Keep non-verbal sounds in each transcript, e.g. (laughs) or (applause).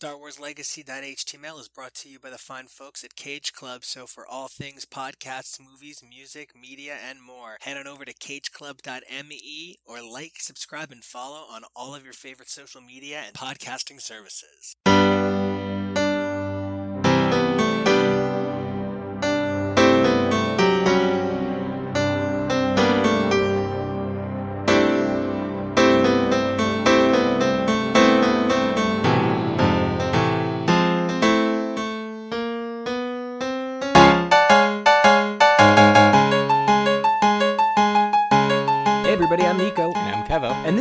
Star Wars Legacy.html is brought to you by the fine folks at Cage Club. So, for all things podcasts, movies, music, media, and more, head on over to cageclub.me or like, subscribe, and follow on all of your favorite social media and podcasting services.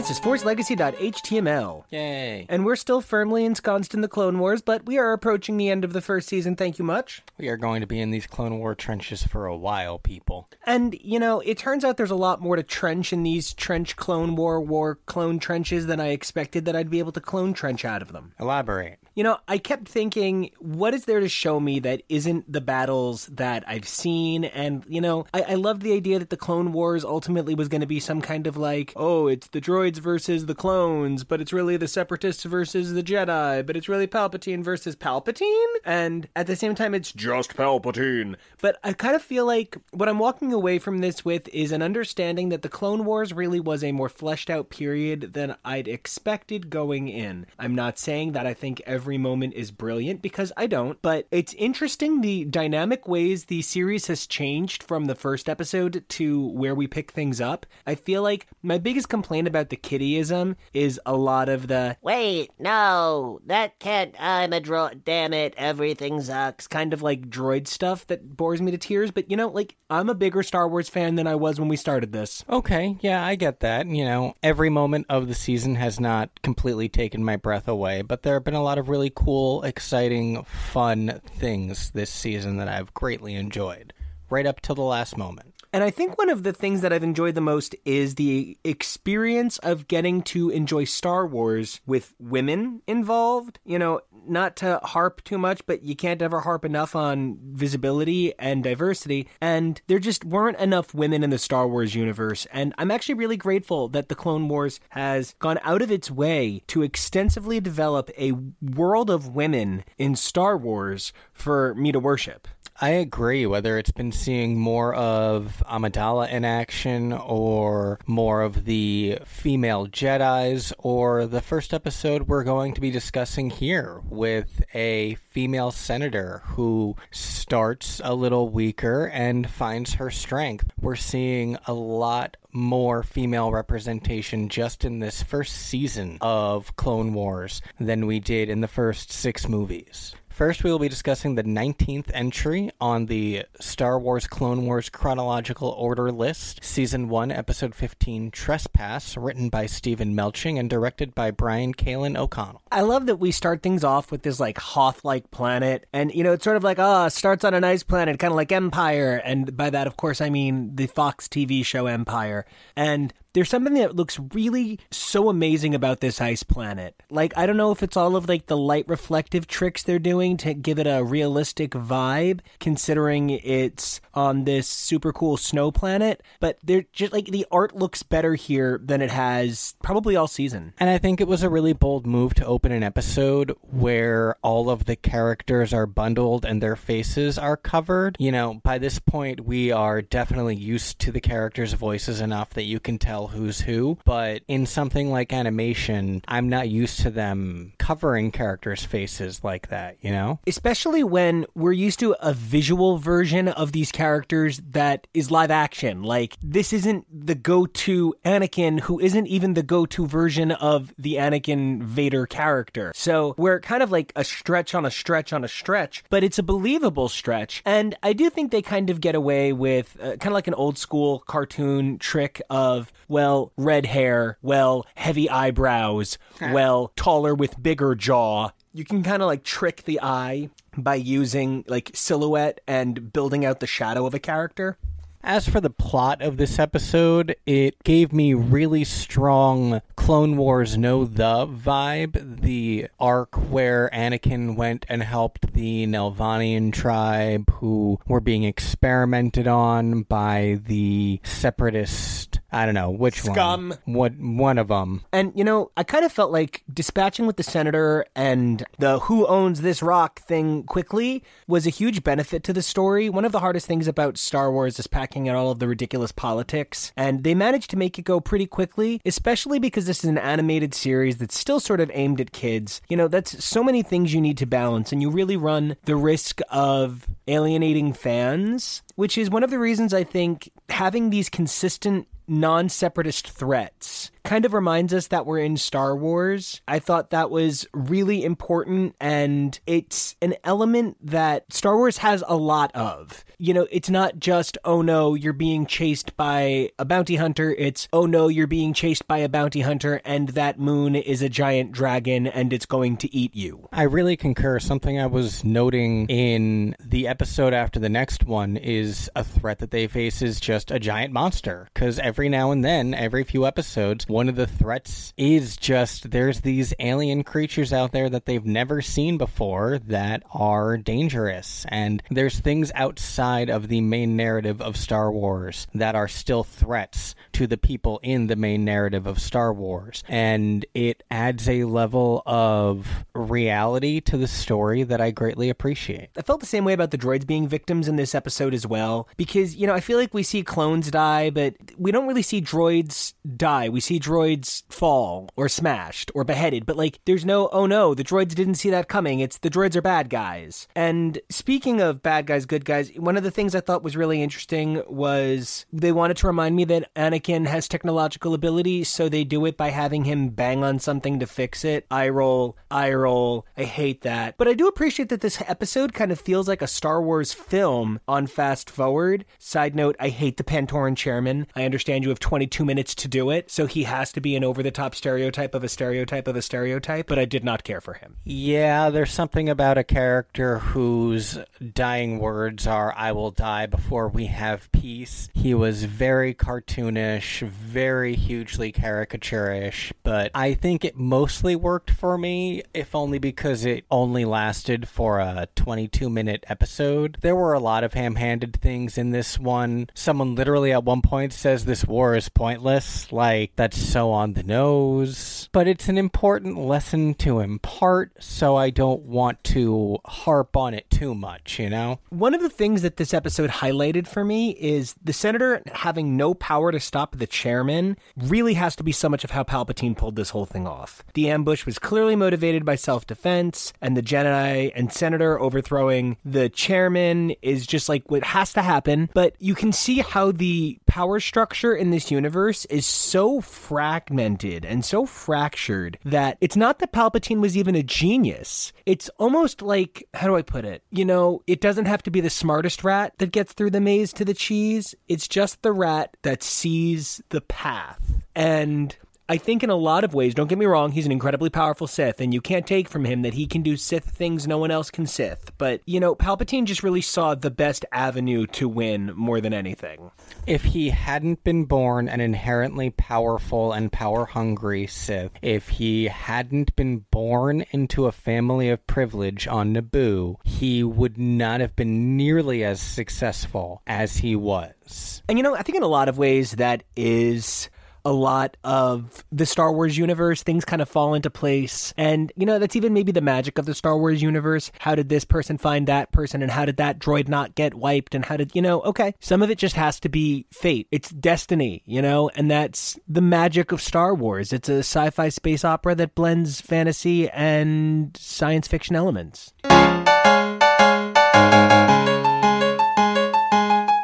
This is ForceLegacy.html. Yay. And we're still firmly ensconced in the Clone Wars, but we are approaching the end of the first season, thank you much. We are going to be in these Clone War trenches for a while, people. And, you know, it turns out there's a lot more to trench in these trench Clone War War clone trenches than I expected that I'd be able to clone trench out of them. Elaborate. You know, I kept thinking, what is there to show me that isn't the battles that I've seen? And, you know, I, I loved the idea that the Clone Wars ultimately was going to be some kind of like, oh, it's the droids versus the clones, but it's really the Separatists versus the Jedi, but it's really Palpatine versus Palpatine? And at the same time, it's just Palpatine. But I kind of feel like what I'm walking away from this with is an understanding that the Clone Wars really was a more fleshed out period than I'd expected going in. I'm not saying that I think every moment is brilliant because I don't, but it's interesting the dynamic ways the series has changed from the first episode to where we pick things up. I feel like my biggest complaint about the kittyism is a lot of the Wait, no, that can't. I'm a droid. Damn it, everything sucks. kind of like droid stuff that bores me to tears, but you know, like I'm a bigger Star Wars fan than I was when we started this. Okay, yeah, I get that. You know, every moment of the season has not completely taken my breath away, but there have been a lot of really cool, exciting, fun things this season that I've greatly enjoyed, right up till the last moment. And I think one of the things that I've enjoyed the most is the experience of getting to enjoy Star Wars with women involved. You know, not to harp too much, but you can't ever harp enough on visibility and diversity. And there just weren't enough women in the Star Wars universe. And I'm actually really grateful that the Clone Wars has gone out of its way to extensively develop a world of women in Star Wars for me to worship. I agree. Whether it's been seeing more of Amidala in action, or more of the female Jedi's, or the first episode we're going to be discussing here with a female senator who starts a little weaker and finds her strength. We're seeing a lot more female representation just in this first season of Clone Wars than we did in the first six movies. First, we will be discussing the 19th entry on the Star Wars Clone Wars chronological order list, Season 1, Episode 15, Trespass, written by Steven Melching and directed by Brian Kalin O'Connell. I love that we start things off with this like Hoth like planet. And, you know, it's sort of like, ah, starts on a nice planet, kind of like Empire. And by that, of course, I mean the Fox TV show Empire. And there's something that looks really so amazing about this ice planet. Like, I don't know if it's all of like the light reflective tricks they're doing to give it a realistic vibe, considering it's on this super cool snow planet, but they're just like the art looks better here than it has probably all season. And I think it was a really bold move to open an episode where all of the characters are bundled and their faces are covered. You know, by this point, we are definitely used to the characters' voices enough that you can tell who's who. But in something like animation, I'm not used to them covering characters' faces like that, you know? Especially when we're used to a visual version of these characters that is live action. Like, this isn't the go to Anakin, who isn't even the go to version of the Anakin Vader character. So we're kind of like a stretch on a stretch on a stretch, but it's a believable stretch. And I do think they kind of get away with uh, kind of like an old school cartoon trick of, well, red hair, well, heavy eyebrows, well, taller with bigger jaw. You can kind of like trick the eye by using like silhouette and building out the shadow of a character. As for the plot of this episode, it gave me really strong Clone Wars Know the vibe. The arc where Anakin went and helped the Nelvanian tribe who were being experimented on by the separatist I don't know which Scum. one. What one of them? And, you know, I kind of felt like dispatching with the senator and the who owns this rock thing quickly was a huge benefit to the story. One of the hardest things about Star Wars is packing in all of the ridiculous politics, and they managed to make it go pretty quickly, especially because this is an animated series that's still sort of aimed at kids. You know, that's so many things you need to balance, and you really run the risk of alienating fans, which is one of the reasons I think having these consistent non separatist threats kind of reminds us that we're in Star Wars. I thought that was really important, and it's an element that Star Wars has a lot of. You know, it's not just, oh no, you're being chased by a bounty hunter. It's, oh no, you're being chased by a bounty hunter, and that moon is a giant dragon and it's going to eat you. I really concur. Something I was noting in the episode after the next one is a threat that they face is just a giant monster. Because every now and then, every few episodes, of the threats is just there's these alien creatures out there that they've never seen before that are dangerous. And there's things outside of the main narrative of Star Wars that are still threats to the people in the main narrative of Star Wars. And it adds a level of reality to the story that I greatly appreciate. I felt the same way about the droids being victims in this episode as well, because, you know, I feel like we see clones die, but we don't really see droids die. We see droids fall or smashed or beheaded, but like, there's no, oh no, the droids didn't see that coming. It's the droids are bad guys. And speaking of bad guys, good guys, one of the things I thought was really interesting was they wanted to remind me that Anakin has technological ability, so they do it by having him bang on something to fix it. I roll, I roll. I hate that. But I do appreciate that this episode kind of feels like a Star Wars film on fast forward. Side note, I hate the Pantoran chairman. I understand you have 22 minutes to do it, so he has to be an over the top stereotype of a stereotype of a stereotype, but I did not care for him. Yeah, there's something about a character whose dying words are, I will die before we have peace. He was very cartoonish, very hugely caricaturish, but I think it mostly worked for me, if only because it only lasted for a 22 minute episode. There were a lot of ham handed things in this one. Someone literally at one point says this war is pointless. Like, that's so on the nose. But it's an important lesson to impart, so I don't want to harp on it too much, you know? One of the things that this episode highlighted for me is the senator having no power to stop the chairman really has to be so much of how Palpatine pulled this whole thing off. The ambush was clearly motivated by self defense, and the Jedi and senator overthrowing the chairman is just like what has to happen. But you can see how the power structure in this universe is so fragmented and so fractured that it's not that Palpatine was even a genius. It's almost like, how do I put it? You know, it doesn't have to be the smartest rat that gets through the maze to the cheese, it's just the rat that sees the path. And I think in a lot of ways, don't get me wrong, he's an incredibly powerful Sith, and you can't take from him that he can do Sith things no one else can Sith. But, you know, Palpatine just really saw the best avenue to win more than anything. If he hadn't been born an inherently powerful and power hungry Sith, if he hadn't been born into a family of privilege on Naboo, he would not have been nearly as successful as he was. And, you know, I think in a lot of ways that is a lot of the Star Wars universe. Things kind of fall into place. And, you know, that's even maybe the magic of the Star Wars universe. How did this person find that person? And how did that droid not get wiped? And how did, you know, okay, some of it just has to be fate. It's destiny, you know, and that's the magic of Star Wars. It's a sci fi space opera that blends fantasy and science fiction elements.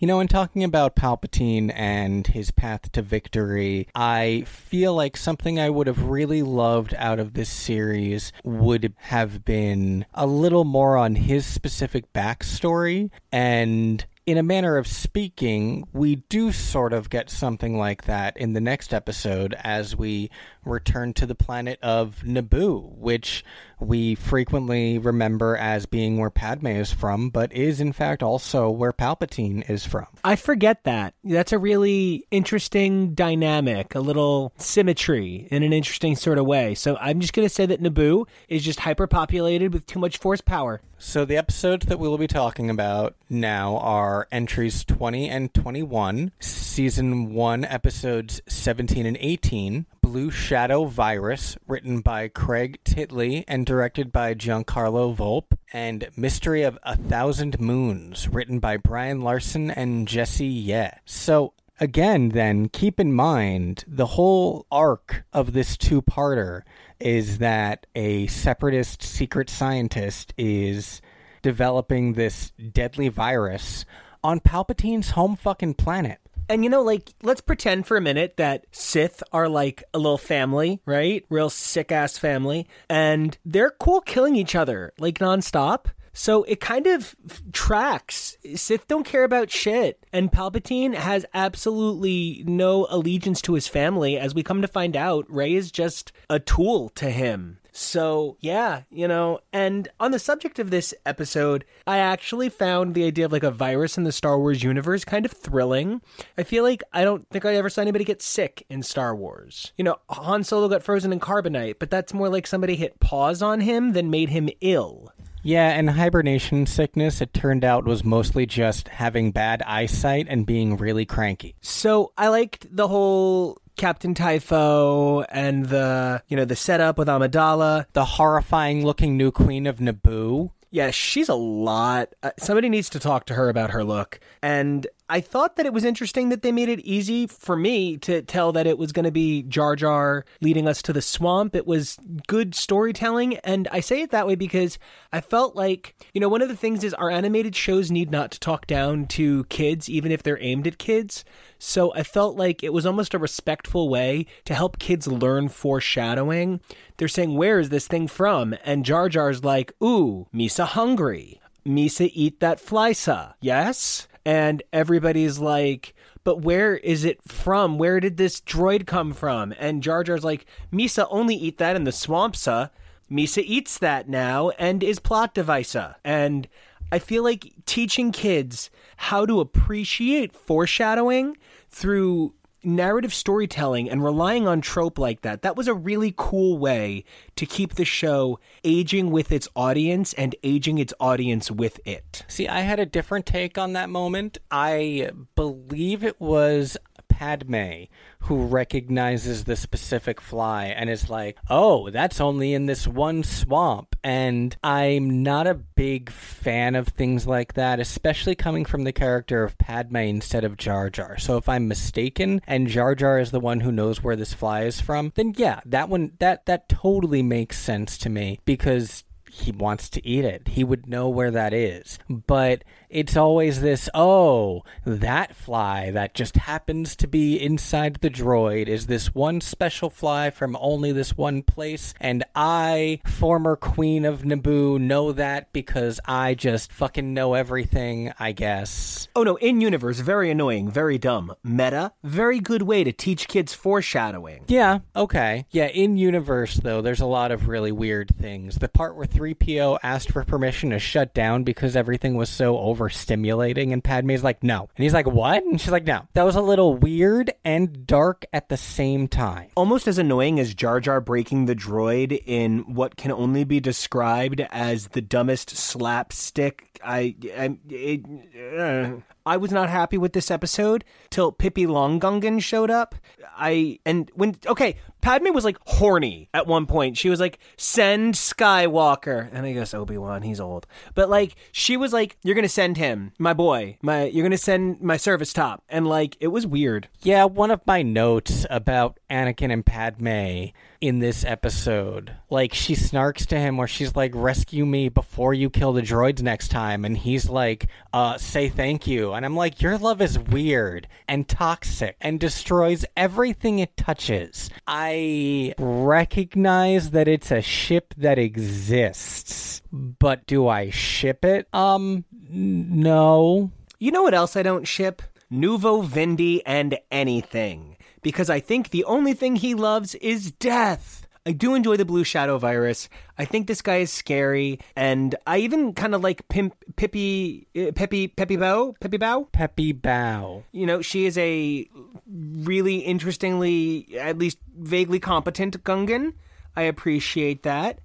You know, in talking about Palpatine and his path to victory, I feel like something I would have really loved out of this series would have been a little more on his specific backstory and in a manner of speaking, we do sort of get something like that in the next episode as we return to the planet of Naboo, which we frequently remember as being where Padme is from, but is in fact also where Palpatine is from. I forget that. That's a really interesting dynamic, a little symmetry in an interesting sort of way. So I'm just going to say that Naboo is just hyperpopulated with too much force power. So the episodes that we will be talking about now are entries 20 and 21. season 1, episodes 17 and 18, Blue Shadow Virus, written by Craig Titley and directed by Giancarlo Volpe, and Mystery of a Thousand Moons, written by Brian Larsen and Jesse Yeh. So, again, then, keep in mind the whole arc of this two parter is that a separatist secret scientist is developing this deadly virus on Palpatine's home fucking planet. And you know, like, let's pretend for a minute that Sith are like a little family, right? Real sick ass family. And they're cool killing each other, like, nonstop. So it kind of tracks. Sith don't care about shit. And Palpatine has absolutely no allegiance to his family. As we come to find out, Rey is just a tool to him. So, yeah, you know, and on the subject of this episode, I actually found the idea of like a virus in the Star Wars universe kind of thrilling. I feel like I don't think I ever saw anybody get sick in Star Wars. You know, Han Solo got frozen in carbonite, but that's more like somebody hit pause on him than made him ill. Yeah, and hibernation sickness, it turned out, was mostly just having bad eyesight and being really cranky. So I liked the whole Captain Typho and the you know the setup with Amidala. The horrifying looking new queen of Naboo. Yeah, she's a lot. Uh, somebody needs to talk to her about her look. And I thought that it was interesting that they made it easy for me to tell that it was going to be Jar Jar leading us to the swamp. It was good storytelling. And I say it that way because I felt like, you know, one of the things is our animated shows need not to talk down to kids, even if they're aimed at kids. So I felt like it was almost a respectful way to help kids learn foreshadowing. They're saying, Where is this thing from? And Jar Jar's like, Ooh, Misa hungry. Misa eat that flysa. Yes? And everybody's like, but where is it from? Where did this droid come from? And Jar Jar's like, Misa only eat that in the swampsa. Misa eats that now and is plot devisa. And I feel like teaching kids how to appreciate foreshadowing through narrative storytelling and relying on trope like that that was a really cool way to keep the show aging with its audience and aging its audience with it See, I had a different take on that moment. I believe it was Padme who recognizes the specific fly and is like, oh, that's only in this one swamp. And I'm not a big fan of things like that, especially coming from the character of Padme instead of Jar Jar. So if I'm mistaken and Jar Jar is the one who knows where this fly is from, then yeah, that one that that totally makes sense to me because he wants to eat it. He would know where that is. But it's always this oh, that fly that just happens to be inside the droid is this one special fly from only this one place. And I, former queen of Naboo, know that because I just fucking know everything, I guess. oh no in universe very annoying very dumb meta very good way to teach kids foreshadowing Yeah, okay. Yeah, in universe though, there's a lot of really weird things. The part where 3PO asked for permission to shut down because everything was so overstimulating and Padme's like, "No." And he's like, "What?" And she's like, "No." That was a little weird and dark at the same time. almost as annoying as Jar Jar breaking the droid in what can only be described as the dumbest slapstick. I I, it, uh, I was not happy with this episode till Pippi Longgungan showed up. I and when okay, Padme was like horny at one point. She was like, "Send Skywalker," and I guess Obi Wan. He's old, but like she was like, "You're gonna send him, my boy. My you're gonna send my service top," and like it was weird. Yeah, one of my notes about Anakin and Padme in this episode, like she snarks to him where she's like, "Rescue me before you kill the droids next time," and he's like, "Uh, say thank you." And I'm like, "Your love is weird and toxic and destroys everything it touches." I recognize that it's a ship that exists, but do I ship it? Um, n- no. You know what else I don't ship? Nuvo Vindi and anything. Because I think the only thing he loves is death. I do enjoy the Blue Shadow virus. I think this guy is scary, and I even kind of like Pimp, Pippi, uh, Peppy, Peppi Bow, Peppi Bow. Peppi Bow. You know, she is a really interestingly, at least vaguely competent Gungan. I appreciate that.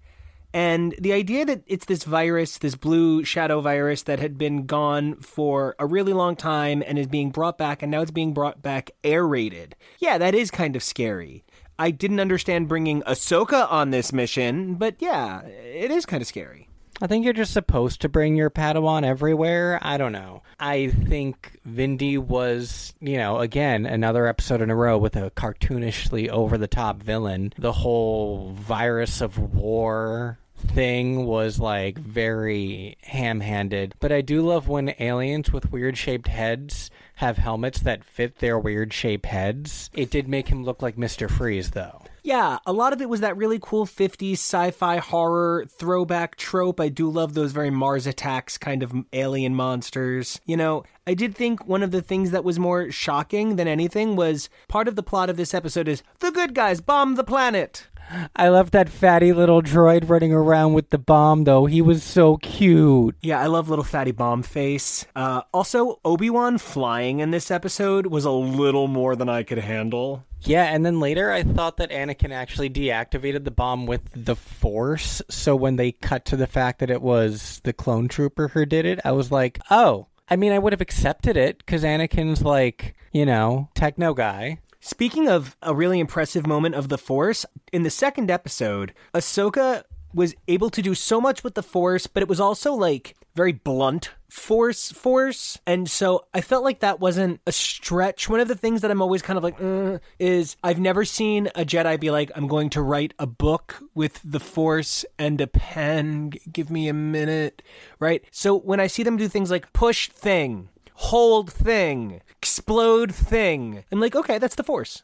And the idea that it's this virus, this blue shadow virus that had been gone for a really long time and is being brought back, and now it's being brought back aerated. Yeah, that is kind of scary. I didn't understand bringing Ahsoka on this mission, but yeah, it is kind of scary. I think you're just supposed to bring your Padawan everywhere. I don't know. I think Vindi was, you know, again, another episode in a row with a cartoonishly over the top villain. The whole virus of war thing was like very ham handed. But I do love when aliens with weird shaped heads have helmets that fit their weird shaped heads. It did make him look like Mr. Freeze, though. Yeah, a lot of it was that really cool 50s sci fi horror throwback trope. I do love those very Mars attacks kind of alien monsters. You know, I did think one of the things that was more shocking than anything was part of the plot of this episode is the good guys bomb the planet. I love that fatty little droid running around with the bomb, though. He was so cute. Yeah, I love little fatty bomb face. Uh, also, Obi Wan flying in this episode was a little more than I could handle. Yeah, and then later I thought that Anakin actually deactivated the bomb with the Force. So when they cut to the fact that it was the clone trooper who did it, I was like, oh. I mean, I would have accepted it because Anakin's like, you know, techno guy. Speaking of a really impressive moment of the Force, in the second episode, Ahsoka was able to do so much with the Force, but it was also like very blunt force force. And so i felt like that wasn't a stretch. One of the things that i'm always kind of like uh, is i've never seen a jedi be like i'm going to write a book with the force and a pen. G- give me a minute. Right? So when i see them do things like push thing hold thing explode thing i'm like okay that's the force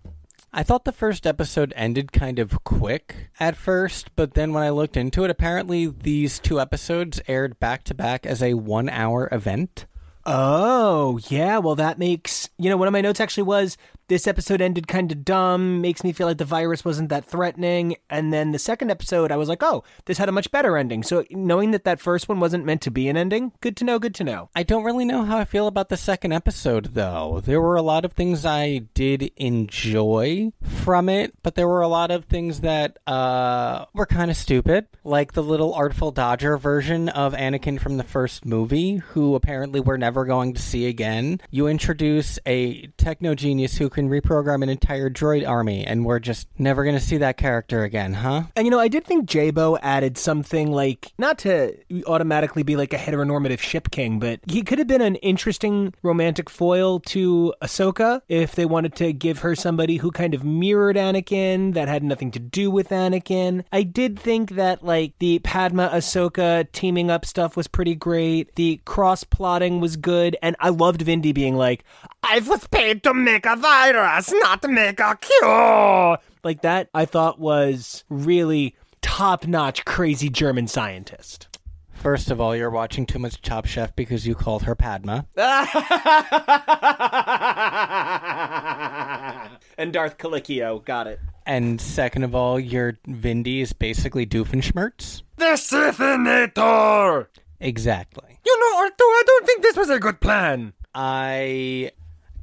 I thought the first episode ended kind of quick at first, but then when I looked into it, apparently these two episodes aired back to back as a one hour event. Oh, yeah. Well, that makes, you know, one of my notes actually was this episode ended kind of dumb, makes me feel like the virus wasn't that threatening. And then the second episode, I was like, oh, this had a much better ending. So knowing that that first one wasn't meant to be an ending, good to know, good to know. I don't really know how I feel about the second episode, though. There were a lot of things I did enjoy from it, but there were a lot of things that uh, were kind of stupid, like the little Artful Dodger version of Anakin from the first movie, who apparently we're never going to see again. You introduce a techno genius who can reprogram an entire droid army, and we're just never going to see that character again, huh? And you know, I did think Jaybo added something like, not to automatically be like a heteronormative ship king, but he could have been an interesting romantic foil to Ahsoka if they wanted to give her somebody who kind of mirrored Anakin that had nothing to do with Anakin. I did think that like the Padma Ahsoka teaming up stuff was pretty great. The cross plotting was good, and I loved Vindi being like, I was paid to make a virus, not to make a cure. Like that, I thought was really top notch, crazy German scientist. First of all, you're watching too much Top Chef because you called her Padma. (laughs) and Darth Colicchio, got it. And second of all, your Vindi is basically Doofenshmirtz. The Sithinator! Exactly. You know, Arturo, I don't think this was a good plan. I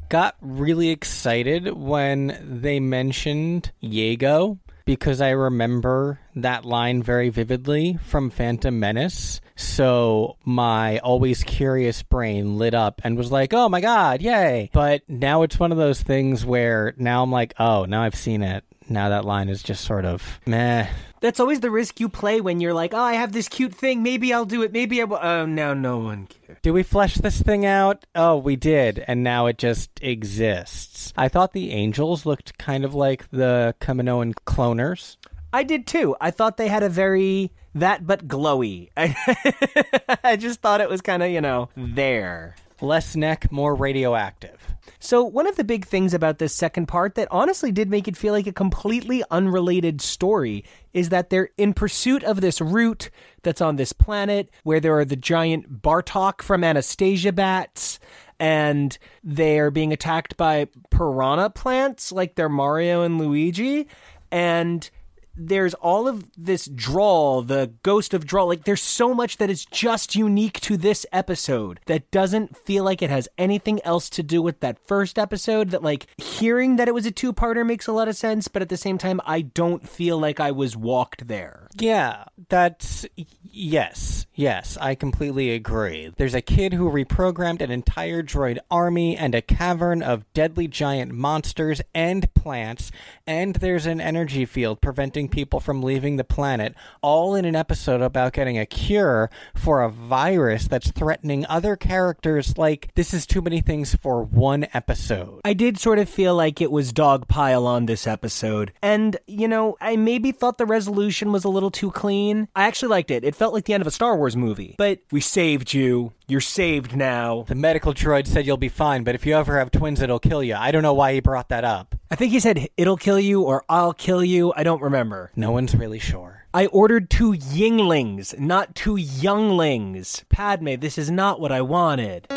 got really excited when they mentioned Iego because I remember that line very vividly from Phantom Menace. So my always curious brain lit up and was like, oh my god, yay. But now it's one of those things where now I'm like, oh, now I've seen it. Now that line is just sort of meh. That's always the risk you play when you're like, oh, I have this cute thing. Maybe I'll do it. Maybe I will. Oh, now no one cares. Do we flesh this thing out? Oh, we did, and now it just exists. I thought the angels looked kind of like the Kaminoan cloners. I did too. I thought they had a very that but glowy. (laughs) I just thought it was kind of, you know, there. Less neck, more radioactive. So, one of the big things about this second part that honestly did make it feel like a completely unrelated story is that they're in pursuit of this root that's on this planet where there are the giant Bartok from Anastasia bats and they're being attacked by piranha plants like they're Mario and Luigi. And there's all of this drawl, the ghost of drawl. Like, there's so much that is just unique to this episode that doesn't feel like it has anything else to do with that first episode. That, like, hearing that it was a two parter makes a lot of sense, but at the same time, I don't feel like I was walked there. Yeah, that's yes, yes, I completely agree. There's a kid who reprogrammed an entire droid army and a cavern of deadly giant monsters and plants, and there's an energy field preventing people from leaving the planet, all in an episode about getting a cure for a virus that's threatening other characters. Like, this is too many things for one episode. I did sort of feel like it was dogpile on this episode. And, you know, I maybe thought the resolution was a little too clean. I actually liked it. It felt like the end of a Star Wars movie. But we saved you. You're saved now. The medical droid said you'll be fine, but if you ever have twins, it'll kill you. I don't know why he brought that up. I think he said it'll kill you or I'll kill you. I don't remember. No one's really sure. I ordered two yinglings, not two younglings. Padme, this is not what I wanted.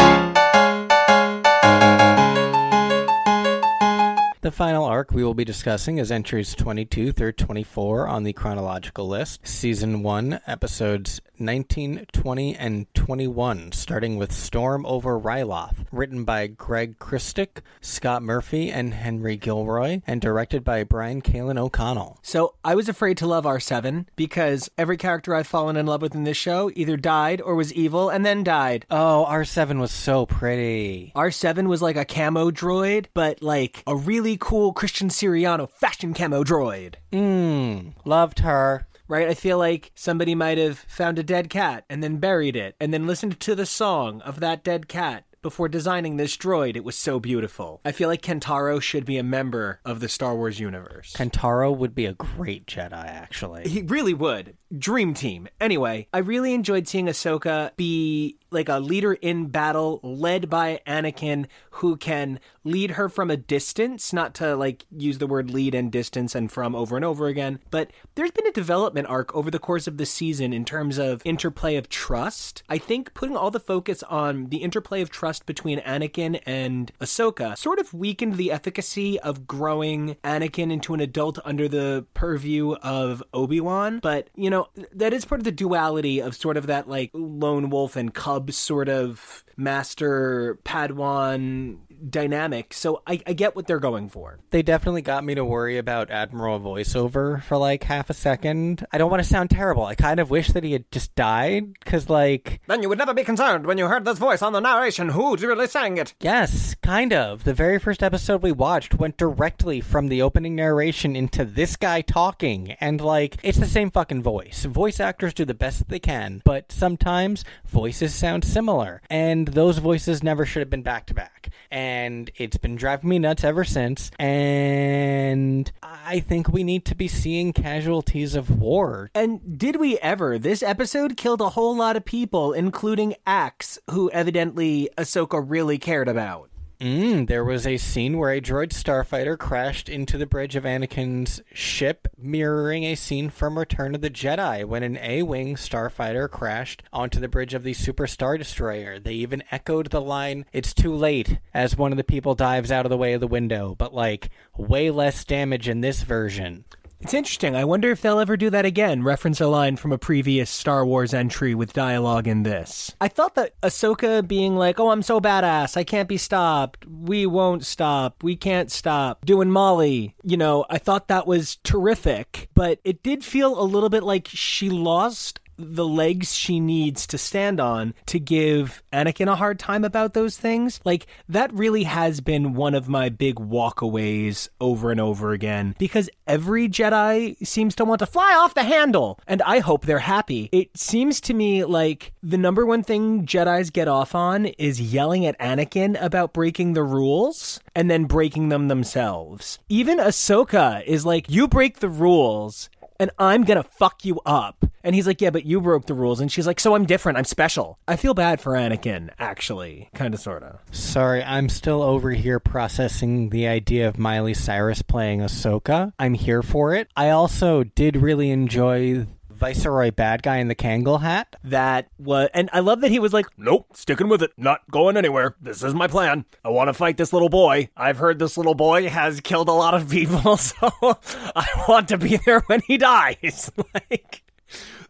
The final arc we will be discussing is entries 22 through 24 on the chronological list. Season 1, episodes 19, 20, and 21, starting with Storm over Ryloth, written by Greg Krstic, Scott Murphy, and Henry Gilroy, and directed by Brian Kalin O'Connell. So I was afraid to love R7 because every character I've fallen in love with in this show either died or was evil and then died. Oh, R7 was so pretty. R7 was like a camo droid, but like a really cool Christian Siriano fashion camo droid. Mmm, loved her. Right? I feel like somebody might have found a dead cat and then buried it and then listened to the song of that dead cat before designing this droid. It was so beautiful. I feel like Kentaro should be a member of the Star Wars universe. Kentaro would be a great Jedi, actually. He really would. Dream team. Anyway, I really enjoyed seeing Ahsoka be like a leader in battle led by Anakin who can lead her from a distance, not to like use the word lead and distance and from over and over again, but there's been a development arc over the course of the season in terms of interplay of trust. I think putting all the focus on the interplay of trust between Anakin and Ahsoka sort of weakened the efficacy of growing Anakin into an adult under the purview of Obi-Wan, but you know, that is part of the duality of sort of that like lone wolf and sort of master Padawan dynamic. So I, I, get what they're going for. They definitely got me to worry about Admiral voiceover for like half a second. I don't want to sound terrible. I kind of wish that he had just died because, like. Then you would never be concerned when you heard this voice on the narration. Who's really saying it? Yes, kind of. The very first episode we watched went directly from the opening narration into this guy talking. And, like, it's the same fucking voice. Voice actors do the best they can, but sometimes voices sound similar. And those voices never should have been back to back. And and it's been driving me nuts ever since. And I think we need to be seeing casualties of war. And did we ever? This episode killed a whole lot of people, including Axe, who evidently Ahsoka really cared about. Mm, there was a scene where a droid starfighter crashed into the bridge of Anakin's ship, mirroring a scene from Return of the Jedi when an A Wing starfighter crashed onto the bridge of the Super Star Destroyer. They even echoed the line, It's too late, as one of the people dives out of the way of the window, but like, way less damage in this version. It's interesting. I wonder if they'll ever do that again, reference a line from a previous Star Wars entry with dialogue in this. I thought that Ahsoka being like, oh, I'm so badass, I can't be stopped, we won't stop, we can't stop, doing Molly, you know, I thought that was terrific, but it did feel a little bit like she lost the legs she needs to stand on to give Anakin a hard time about those things. Like, that really has been one of my big walkaways over and over again because every Jedi seems to want to fly off the handle, and I hope they're happy. It seems to me like the number one thing Jedi's get off on is yelling at Anakin about breaking the rules and then breaking them themselves. Even Ahsoka is like, You break the rules and I'm gonna fuck you up. And he's like, Yeah, but you broke the rules. And she's like, So I'm different. I'm special. I feel bad for Anakin, actually. Kind of, sort of. Sorry, I'm still over here processing the idea of Miley Cyrus playing Ahsoka. I'm here for it. I also did really enjoy Viceroy bad guy in the Kangol hat. that was and I love that he was like, "Nope, sticking with it, not going anywhere. This is my plan. I want to fight this little boy. I've heard this little boy has killed a lot of people, (laughs) so (laughs) I want to be there when he dies." (laughs) like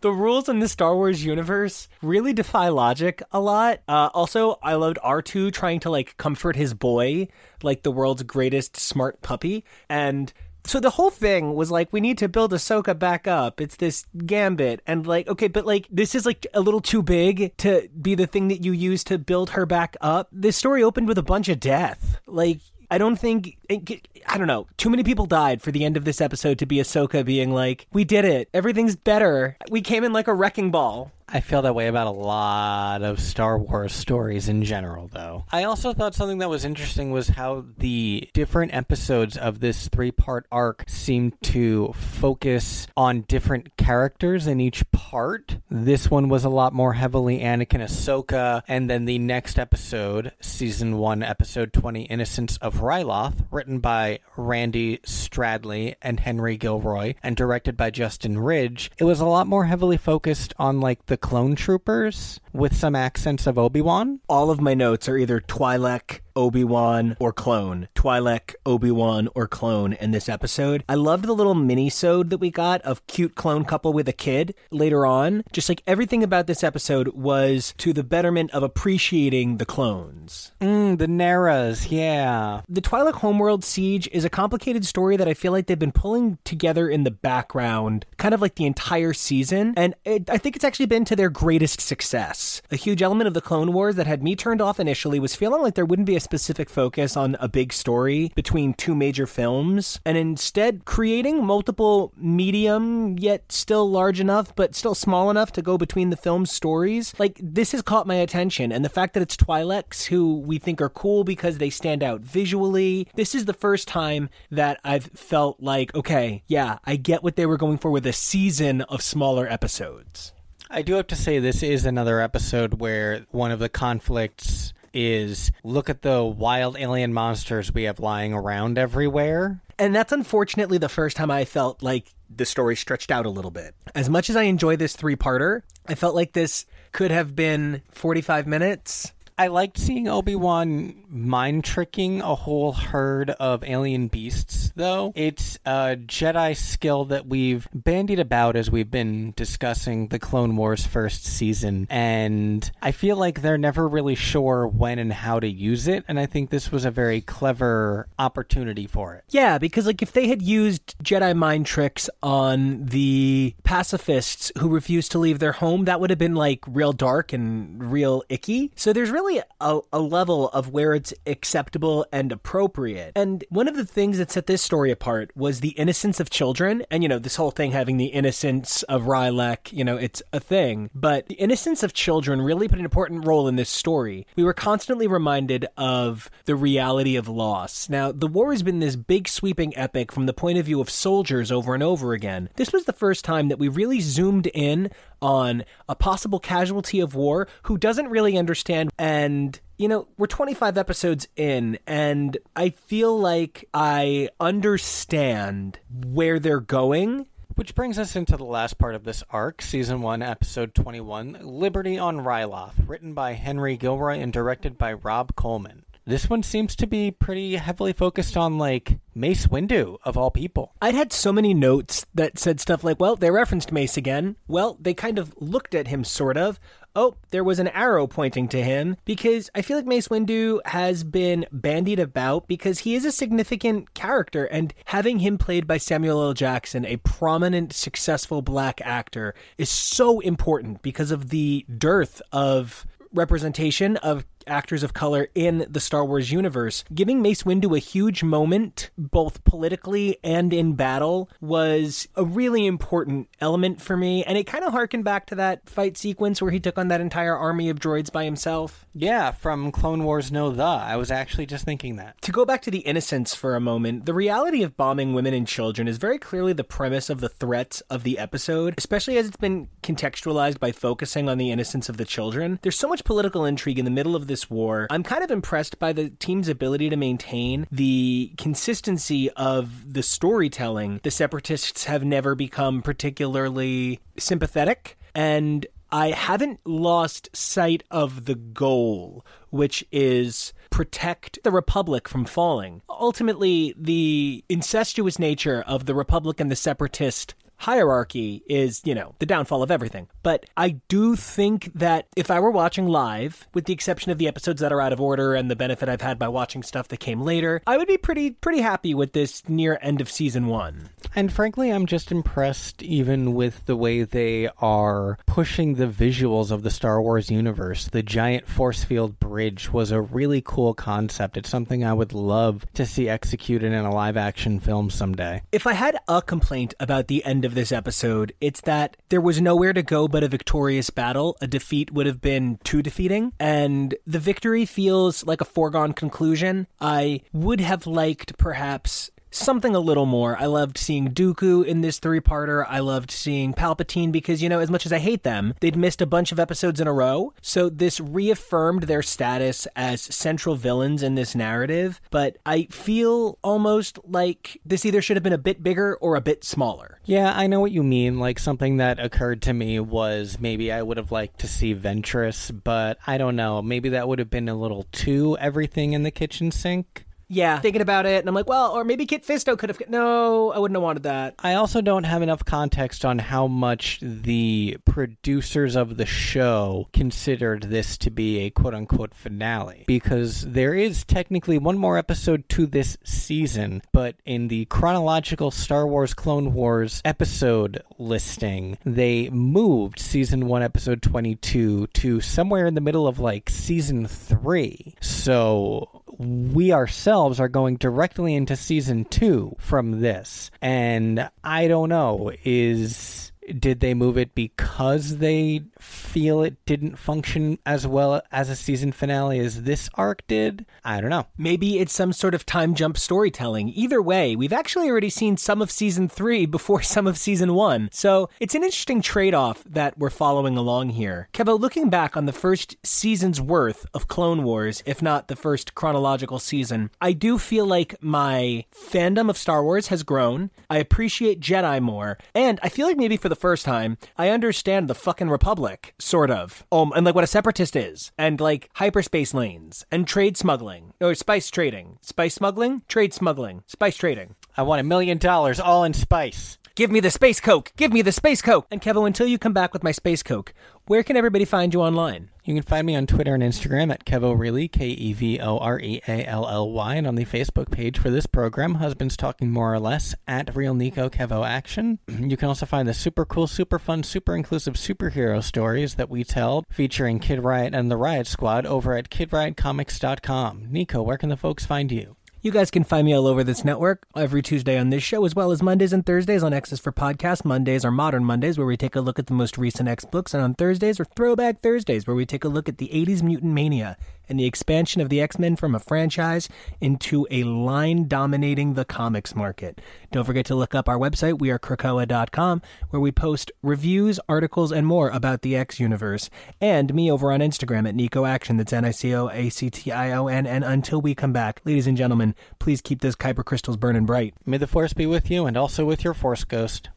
the rules in the Star Wars universe really defy logic a lot. Uh, also, I loved R2 trying to like comfort his boy, like the world's greatest smart puppy. And so the whole thing was like, we need to build Ahsoka back up. It's this gambit. And like, okay, but like, this is like a little too big to be the thing that you use to build her back up. This story opened with a bunch of death. Like, I don't think I don't know. Too many people died for the end of this episode to be Ahsoka being like, "We did it. Everything's better. We came in like a wrecking ball." I feel that way about a lot of Star Wars stories in general, though. I also thought something that was interesting was how the different episodes of this three part arc seemed to focus on different characters in each part. This one was a lot more heavily Anakin Ahsoka, and then the next episode, season one, episode 20, Innocents of Ryloth, written by Randy Stradley and Henry Gilroy, and directed by Justin Ridge, it was a lot more heavily focused on like the clone troopers with some accents of Obi-Wan. All of my notes are either Twi'lek, Obi-Wan, or clone. Twi'lek, Obi-Wan, or clone in this episode. I loved the little mini-sode that we got of cute clone couple with a kid later on. Just like everything about this episode was to the betterment of appreciating the clones. Mm, the Naras, yeah. The Twi'lek Homeworld Siege is a complicated story that I feel like they've been pulling together in the background, kind of like the entire season, and it, I think it's actually been to their greatest success. A huge element of the Clone Wars that had me turned off initially was feeling like there wouldn't be a specific focus on a big story between two major films, and instead creating multiple medium yet still large enough but still small enough to go between the film's stories. Like this has caught my attention, and the fact that it's Twi'leks who we think are cool because they stand out visually. This is the first time that I've felt like, okay, yeah, I get what they were going for with a season of smaller episodes. I do have to say, this is another episode where one of the conflicts is look at the wild alien monsters we have lying around everywhere. And that's unfortunately the first time I felt like the story stretched out a little bit. As much as I enjoy this three parter, I felt like this could have been 45 minutes. I liked seeing Obi Wan mind tricking a whole herd of alien beasts, though. It's a Jedi skill that we've bandied about as we've been discussing the Clone Wars first season, and I feel like they're never really sure when and how to use it, and I think this was a very clever opportunity for it. Yeah, because like if they had used Jedi mind tricks on the pacifists who refused to leave their home, that would have been like real dark and real icky. So there's really a, a level of where it's acceptable and appropriate. And one of the things that set this story apart was the innocence of children. And, you know, this whole thing having the innocence of Rylek, you know, it's a thing. But the innocence of children really played an important role in this story. We were constantly reminded of the reality of loss. Now, the war has been this big sweeping epic from the point of view of soldiers over and over again. This was the first time that we really zoomed in on a possible casualty of war who doesn't really understand and you know, we're 25 episodes in, and I feel like I understand where they're going. Which brings us into the last part of this arc, Season 1, Episode 21 Liberty on Ryloth, written by Henry Gilroy and directed by Rob Coleman. This one seems to be pretty heavily focused on, like, Mace Windu, of all people. I'd had so many notes that said stuff like, well, they referenced Mace again. Well, they kind of looked at him, sort of. Oh, there was an arrow pointing to him because I feel like Mace Windu has been bandied about because he is a significant character and having him played by Samuel L. Jackson, a prominent, successful black actor, is so important because of the dearth of representation of actors of color in the Star Wars universe. Giving Mace Windu a huge moment, both politically and in battle, was a really important element for me. And it kind of harkened back to that fight sequence where he took on that entire army of droids by himself. Yeah, from Clone Wars No The. I was actually just thinking that. To go back to the innocence for a moment, the reality of bombing women and children is very clearly the premise of the threats of the episode, especially as it's been contextualized by focusing on the innocence of the children. There's so much political intrigue in the middle of this this war. I'm kind of impressed by the team's ability to maintain the consistency of the storytelling. The separatists have never become particularly sympathetic and I haven't lost sight of the goal, which is protect the Republic from falling. Ultimately, the incestuous nature of the Republic and the Separatist hierarchy is, you know, the downfall of everything. But I do think that if I were watching live, with the exception of the episodes that are out of order and the benefit I've had by watching stuff that came later, I would be pretty pretty happy with this near end of season 1. And frankly, I'm just impressed even with the way they are pushing the visuals of the Star Wars universe. The giant force field bridge was a really cool concept. It's something I would love to see executed in a live action film someday. If I had a complaint about the end of this episode, it's that there was nowhere to go but a victorious battle. A defeat would have been too defeating, and the victory feels like a foregone conclusion. I would have liked perhaps something a little more. I loved seeing Dooku in this three parter. I loved seeing Palpatine because, you know, as much as I hate them, they'd missed a bunch of episodes in a row. So this reaffirmed their status as central villains in this narrative. But I feel almost like this either should have been a bit bigger or a bit smaller. Yeah, I know what you mean. Like something that occurred to me was maybe I would have liked to see Ventress, but I don't know. Maybe that would have been a little too everything in the kitchen sink. Yeah, thinking about it, and I'm like, well, or maybe Kit Fisto could have. No, I wouldn't have wanted that. I also don't have enough context on how much the producers of the show considered this to be a quote unquote finale. Because there is technically one more episode to this season, but in the chronological Star Wars Clone Wars episode listing, they moved season 1, episode 22 to somewhere in the middle of like season 3. So we ourselves are going directly into season two from this. And I don't know, is did they move it because they feel it didn't function as well as a season finale as this arc did? I don't know. Maybe it's some sort of time jump storytelling. Either way, we've actually already seen some of season three before (laughs) some of season one. So it's an interesting trade off that we're following along here. Kevo, looking back on the first season's worth of Clone Wars, if not the first chronological season, I do feel like my fandom of Star Wars has grown. I appreciate Jedi more. And I feel like maybe for the first time, I understand the fucking Republic, sort of. Um, and like what a separatist is, and like hyperspace lanes, and trade smuggling, or spice trading. Spice smuggling? Trade smuggling. Spice trading. I want a million dollars all in spice. Give me the space coke. Give me the space coke. And Kevin, until you come back with my space coke, where can everybody find you online? You can find me on Twitter and Instagram at Kevo Really, K E V O R E A L L Y, and on the Facebook page for this program, Husbands Talking More or Less, at Real Nico Kevo Action. (clears throat) You can also find the super cool, super fun, super inclusive superhero stories that we tell featuring Kid Riot and the Riot Squad over at KidRiotComics.com. Nico, where can the folks find you? You guys can find me all over this network every Tuesday on this show, as well as Mondays and Thursdays on X's for Podcast. Mondays are Modern Mondays, where we take a look at the most recent X books, and on Thursdays are Throwback Thursdays, where we take a look at the 80s mutant mania and the expansion of the X Men from a franchise into a line dominating the comics market. Don't forget to look up our website, we are wearekrakoa.com, where we post reviews, articles, and more about the X universe, and me over on Instagram at Nico Action. That's N I C O A C T I O N. And until we come back, ladies and gentlemen, please keep those kyber crystals burning bright. May the Force be with you and also with your Force Ghost.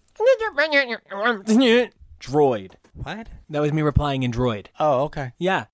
(laughs) Droid. What? That was me replying in Droid. Oh, okay. Yeah.